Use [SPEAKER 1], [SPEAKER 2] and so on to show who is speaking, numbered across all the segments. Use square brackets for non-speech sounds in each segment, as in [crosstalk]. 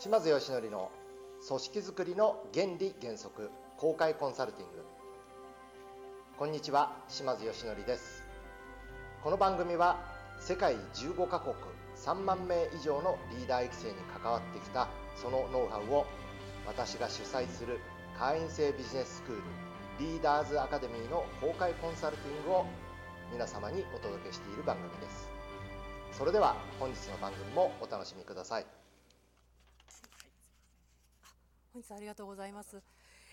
[SPEAKER 1] 島津義則の組織づくりの原理原則公開コンサルティング。こんにちは島津義則です。この番組は世界15カ国3万名以上のリーダー育成に関わってきたそのノウハウを私が主催する会員制ビジネススクールリーダーズアカデミーの公開コンサルティングを皆様にお届けしている番組です。それでは本日の番組もお楽しみください。
[SPEAKER 2] 本日ありがとうございます。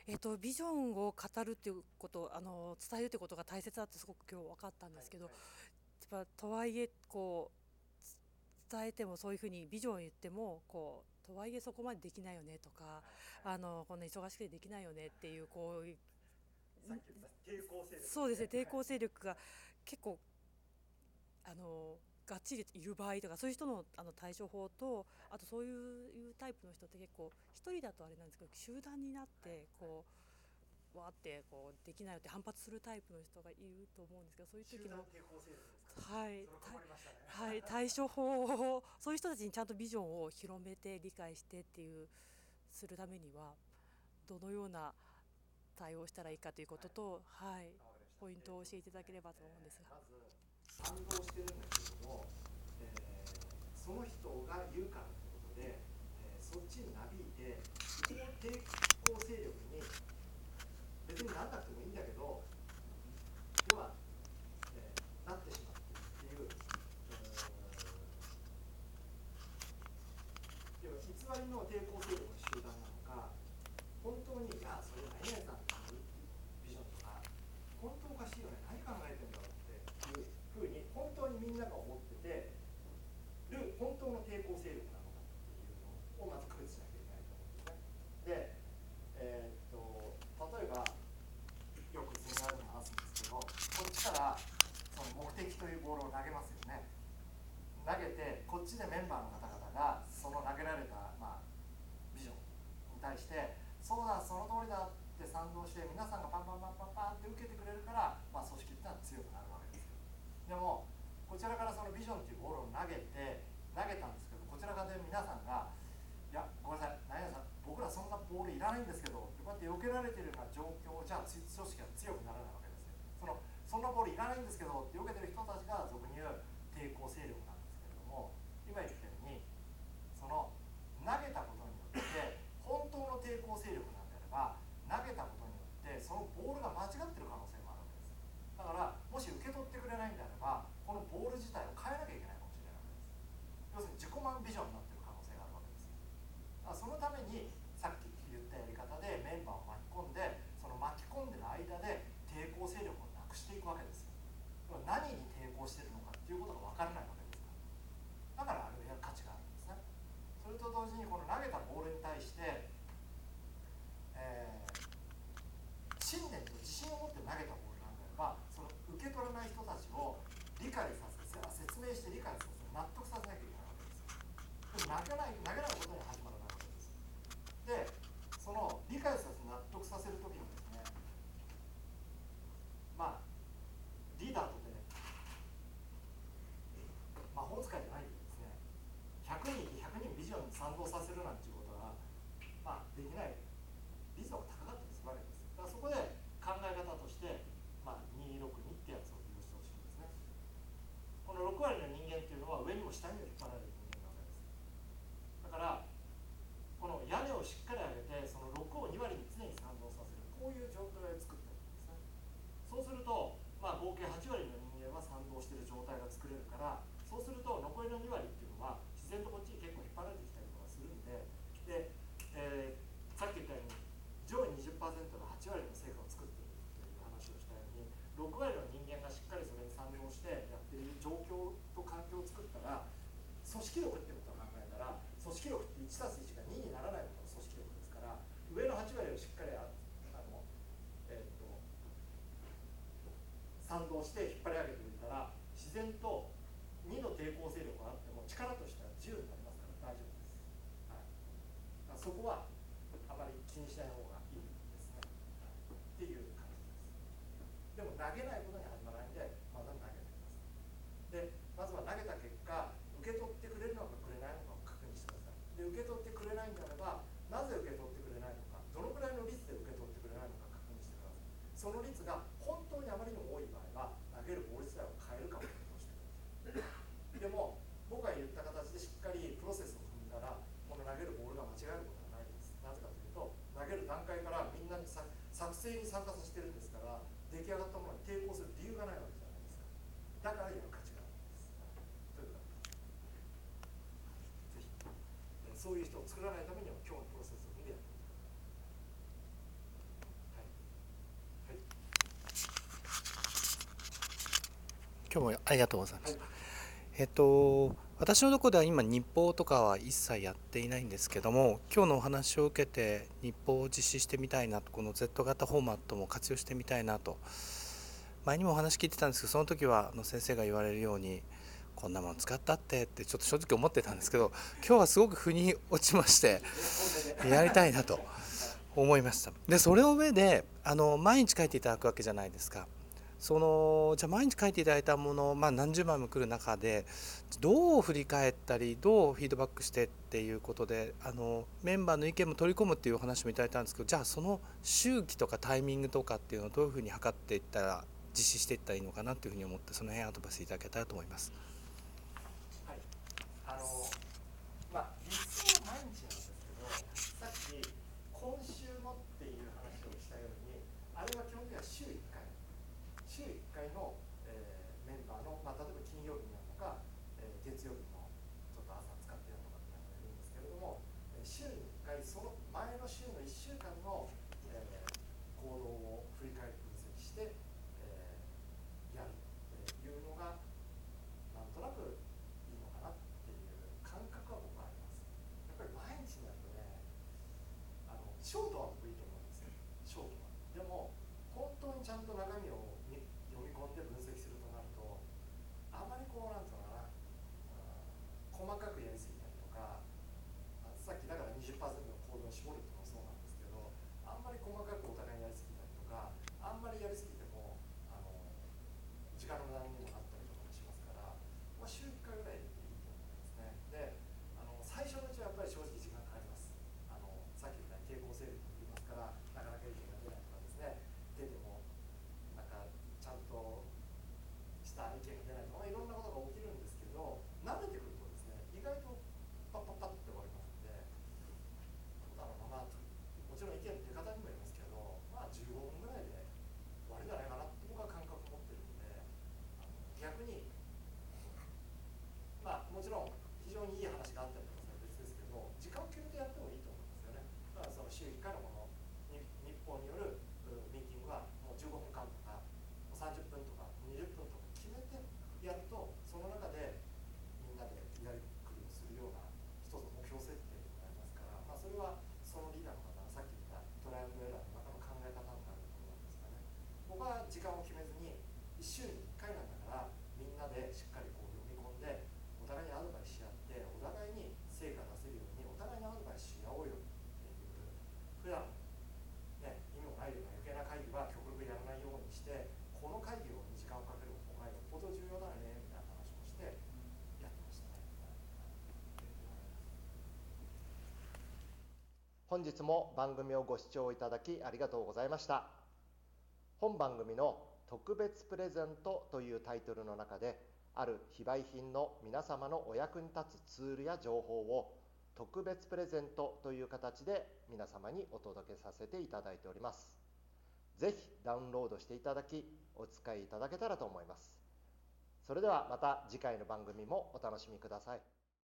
[SPEAKER 2] えっ、とビジョンを語るっていうことあの伝えるってことが大切だってすごく今日分かったんですけど、やっぱとはいえこう伝えてもそういうふうにビジョンを言ってもこうとはいえそこまでできないよねとか、あのこんな忙しくてできないよねっていうこうそうですね抵抗勢力が結構あのがっちりいる場合とかそういう人のあの対処法とあとそういうタイプの人って結構一人だとあれなんですけど集団になってこうわーってこうできないよって反発するタイプの人がいると思うんですけどそういう時のはい、はい、対処法を [laughs] そういう人たちにちゃんとビジョンを広めて理解してっていうするためにはどのような対応したらいいかということと、はい、ポイントを教えていただければと思うんですが。
[SPEAKER 1] 賛同してるんだけれども、えー、その人が言うからということで、えー、そっちになびいて抵抗勢力に別になんなくてもいいんだけどでは、えー、なってしまうっていう、では偽りの抵抗勢力の集団なのか本当にいやそれ何々さんのビジョンとか本当おかしいよね何考えてんだろうっていうふうに本当にみんなが思っててる本当の抵抗勢力なのかっていうのをまず区別しなきゃいけないと思うんですね。で、えー、っと例えばよくセミナーでも話すんですけどこっちからその目的というボールを投げますよね。投げてこっちでメンバーの方々がその投げられた、まあ、ビジョンに対してそうだその通りだって賛同して皆さんがパンパンパンパンパンって受けてくれるから、まあ、組織ってのは強くなるわけです。でもこちらからそのビジョンっていうボールを投げて投げたんですけどこちら側で皆さんが「いやごめんなさい何やさん僕らそんなボールいらないんですけど」こうやって避けられてるような状況じゃあ組織が強くならないわけですよそのそんなボールいらないんですけどって避けてる人たちが俗に言う抵抗勢力なんですけれども今言ったようにその投げたことによって本当の抵抗勢力なんであれば投げたことによってそのボールが間違ってる可能性もあるだからもし受け取ってくれないんであればこのボール自体を変えなきゃいけないかもしれないわけです要するに自己満ビジョンになってる可能性があるわけですだからそのためにさっき言ったやり方でメンバーを巻き込んでその巻き込んでる間で抵抗勢力をなくしていくわけですよ何に抵抗してるのかっていうことが分からないわけですからだからあれをやる価値があるんですねそれと同時にこの投げたボールに対して、えー、信念と自信を持って投げたボールはその受け取らない人たちを理解させ説明して理解させ納得させなきゃいけないわけですでも投げない投げないことに始まらないわけですでその理解させ納得させる時にですね。まあリーダーとで魔法使いじゃないんですね100人100人ビジョンに賛同させるなんていうことはまあできないリスクが高かったりするわけです。だからそこで考え方としてまあ、262ってやつを利用してほしいんですね。この6割の人間っていうのは上にも下にも引っ張られる人間なわけですだからこの屋根をしっかり上げてその6を2割に常に賛同させるこういう状態を作ってるんですねそうすると、まあ、合計8割の人間は賛同している状態が作れるからそうすると残りの2割っていうのは自然とこっちに結構引っ張られてきたりとかするんでで、えー、さっき言ったように上位20%が8割の成果を作っている話をしたように6割の人間がしっかりそれに賛同してやっている状況と環境を作ったら組織力ってことを考えたら組織力って1たす1が2にならないことが組織力ですから上の8割をしっかりあの、えー、と賛同して引っ張り上げていったら自然と2の抵抗勢力があっても力としては10になりますから大丈夫です、はい、そこはあまり気にしない方がいいですね、っていう感じでも投げないことに始まらないんでまずは投げてくださいでまずは投げた結果受け取ってくれるのかくれないのかを確認してくださいで受け取ってくれないんだ粋に参加させてるんですから出来上がったものに抵抗する理由がないわけじゃないですかだからやる価値があるんですということぜひえーそういう人を作らないためには今日のプロセスを踏んでやってみてくださいはい、はい。
[SPEAKER 3] 今日もありがとうございます。
[SPEAKER 1] はい。
[SPEAKER 3] えっと私のところでは今日報とかは一切やっていないんですけども今日のお話を受けて日報を実施してみたいなとこの Z 型フォーマットも活用してみたいなと。前にもお話聞いてたんですけどその時はあの先生が言われるようにこんなもの使ったってってちょっと正直思ってたんですけど今日はすごく腑に落ちましてやりたいなと思いました。でそれを上であの毎日書いていただくわけじゃないですか。そのじゃあ毎日書いていただいたもの、まあ、何十枚も来る中でどう振り返ったりどうフィードバックしてっていうことであのメンバーの意見も取り込むっていうお話もいただいたんですけどじゃあその周期とかタイミングとかっていうのをどういうふうに測っていったら実施していったらいいのかなっていうふうに思ってその辺アドバイスいただけたらと思います。
[SPEAKER 1] のまあ理想は毎日なんですけどさっき今週もっていう話をしたようにあれは基本的には週1回。週1回の、えーメンバーの、まあ、例えば金曜日なのか、えー月曜日のちょっと朝使ってやるのかっていうのがいるんですけれども、週に1回その前の週の1週間の、えー行動を振り返り分析して、えーやるっていうのがなんとなくいいのかなっていう感覚は僕はあります。やっぱり毎日になるとね、あのショートは僕いいと思うんですよ。ショートは。でも本当にちゃんと中身をみ読み込んで分析するとなると、あまりこうなんつうのかな、うん細かくやりすぎたりとか、あさっきだから20%の行動に絞るっていうのもそうなんですけど、あんまり細かくお互いにやりすぎたりとか、あんまりやりすぎてもあの時間の無駄にもなったりとかもしますから、まあ、週1回ぐらいでいいと思いますね。で、あの最初のうちはやっぱり正直時間かかります。あのさっきみたいに抵抗勢力もいりますから、なかなか意見が出ないとかですね、出てもなんかちゃんとした意見が出ないとか、まあ、いろんなことが起きるんですけど、慣れてくるとですね、意外とパッパッパッって終わりますので、どうだろうな、まあ、もちろん意見の出方にもよりますけど、まあ15分ぐらいで終わりじゃないかなって僕は感覚持ってるんで、あの逆に、まあもちろん非常にいい話があったりとかそれは別ですけど、時間を決めてやってもいいと思うんですよね。だからその週1回のこの日本によるミーティングはもう15分間とか、30分とか20分とか決めてやると、その中でみんなでやりくりをするような一つの目標設定になりますから、まあ、それはそのリーダーの方がさっき言ったトライアンドエラーの中の考え方になると思うんですかね。僕は時間を決めずに1週に1回なんだからみんなでしっかりこう読み込んでお互いにアドバイスし合ってお互いに成果出せるようにお互いにアドバイスし合おうよっていう普段ね意味もないような余計な会議は極力やらないようにしてこの会議をに時間をかける方がよっぽど重要だねみたいな話をしてやってましたね。本日も番組をご視聴いただきありがとうございました。本番組の特別プレゼントというタイトルの中である非売品の皆様のお役に立つツールや情報を特別プレゼントという形で皆様にお届けさせていただいております。ぜひダウンロードしていただきお使いいただけたらと思います。それではまた次回の番組もお楽しみください。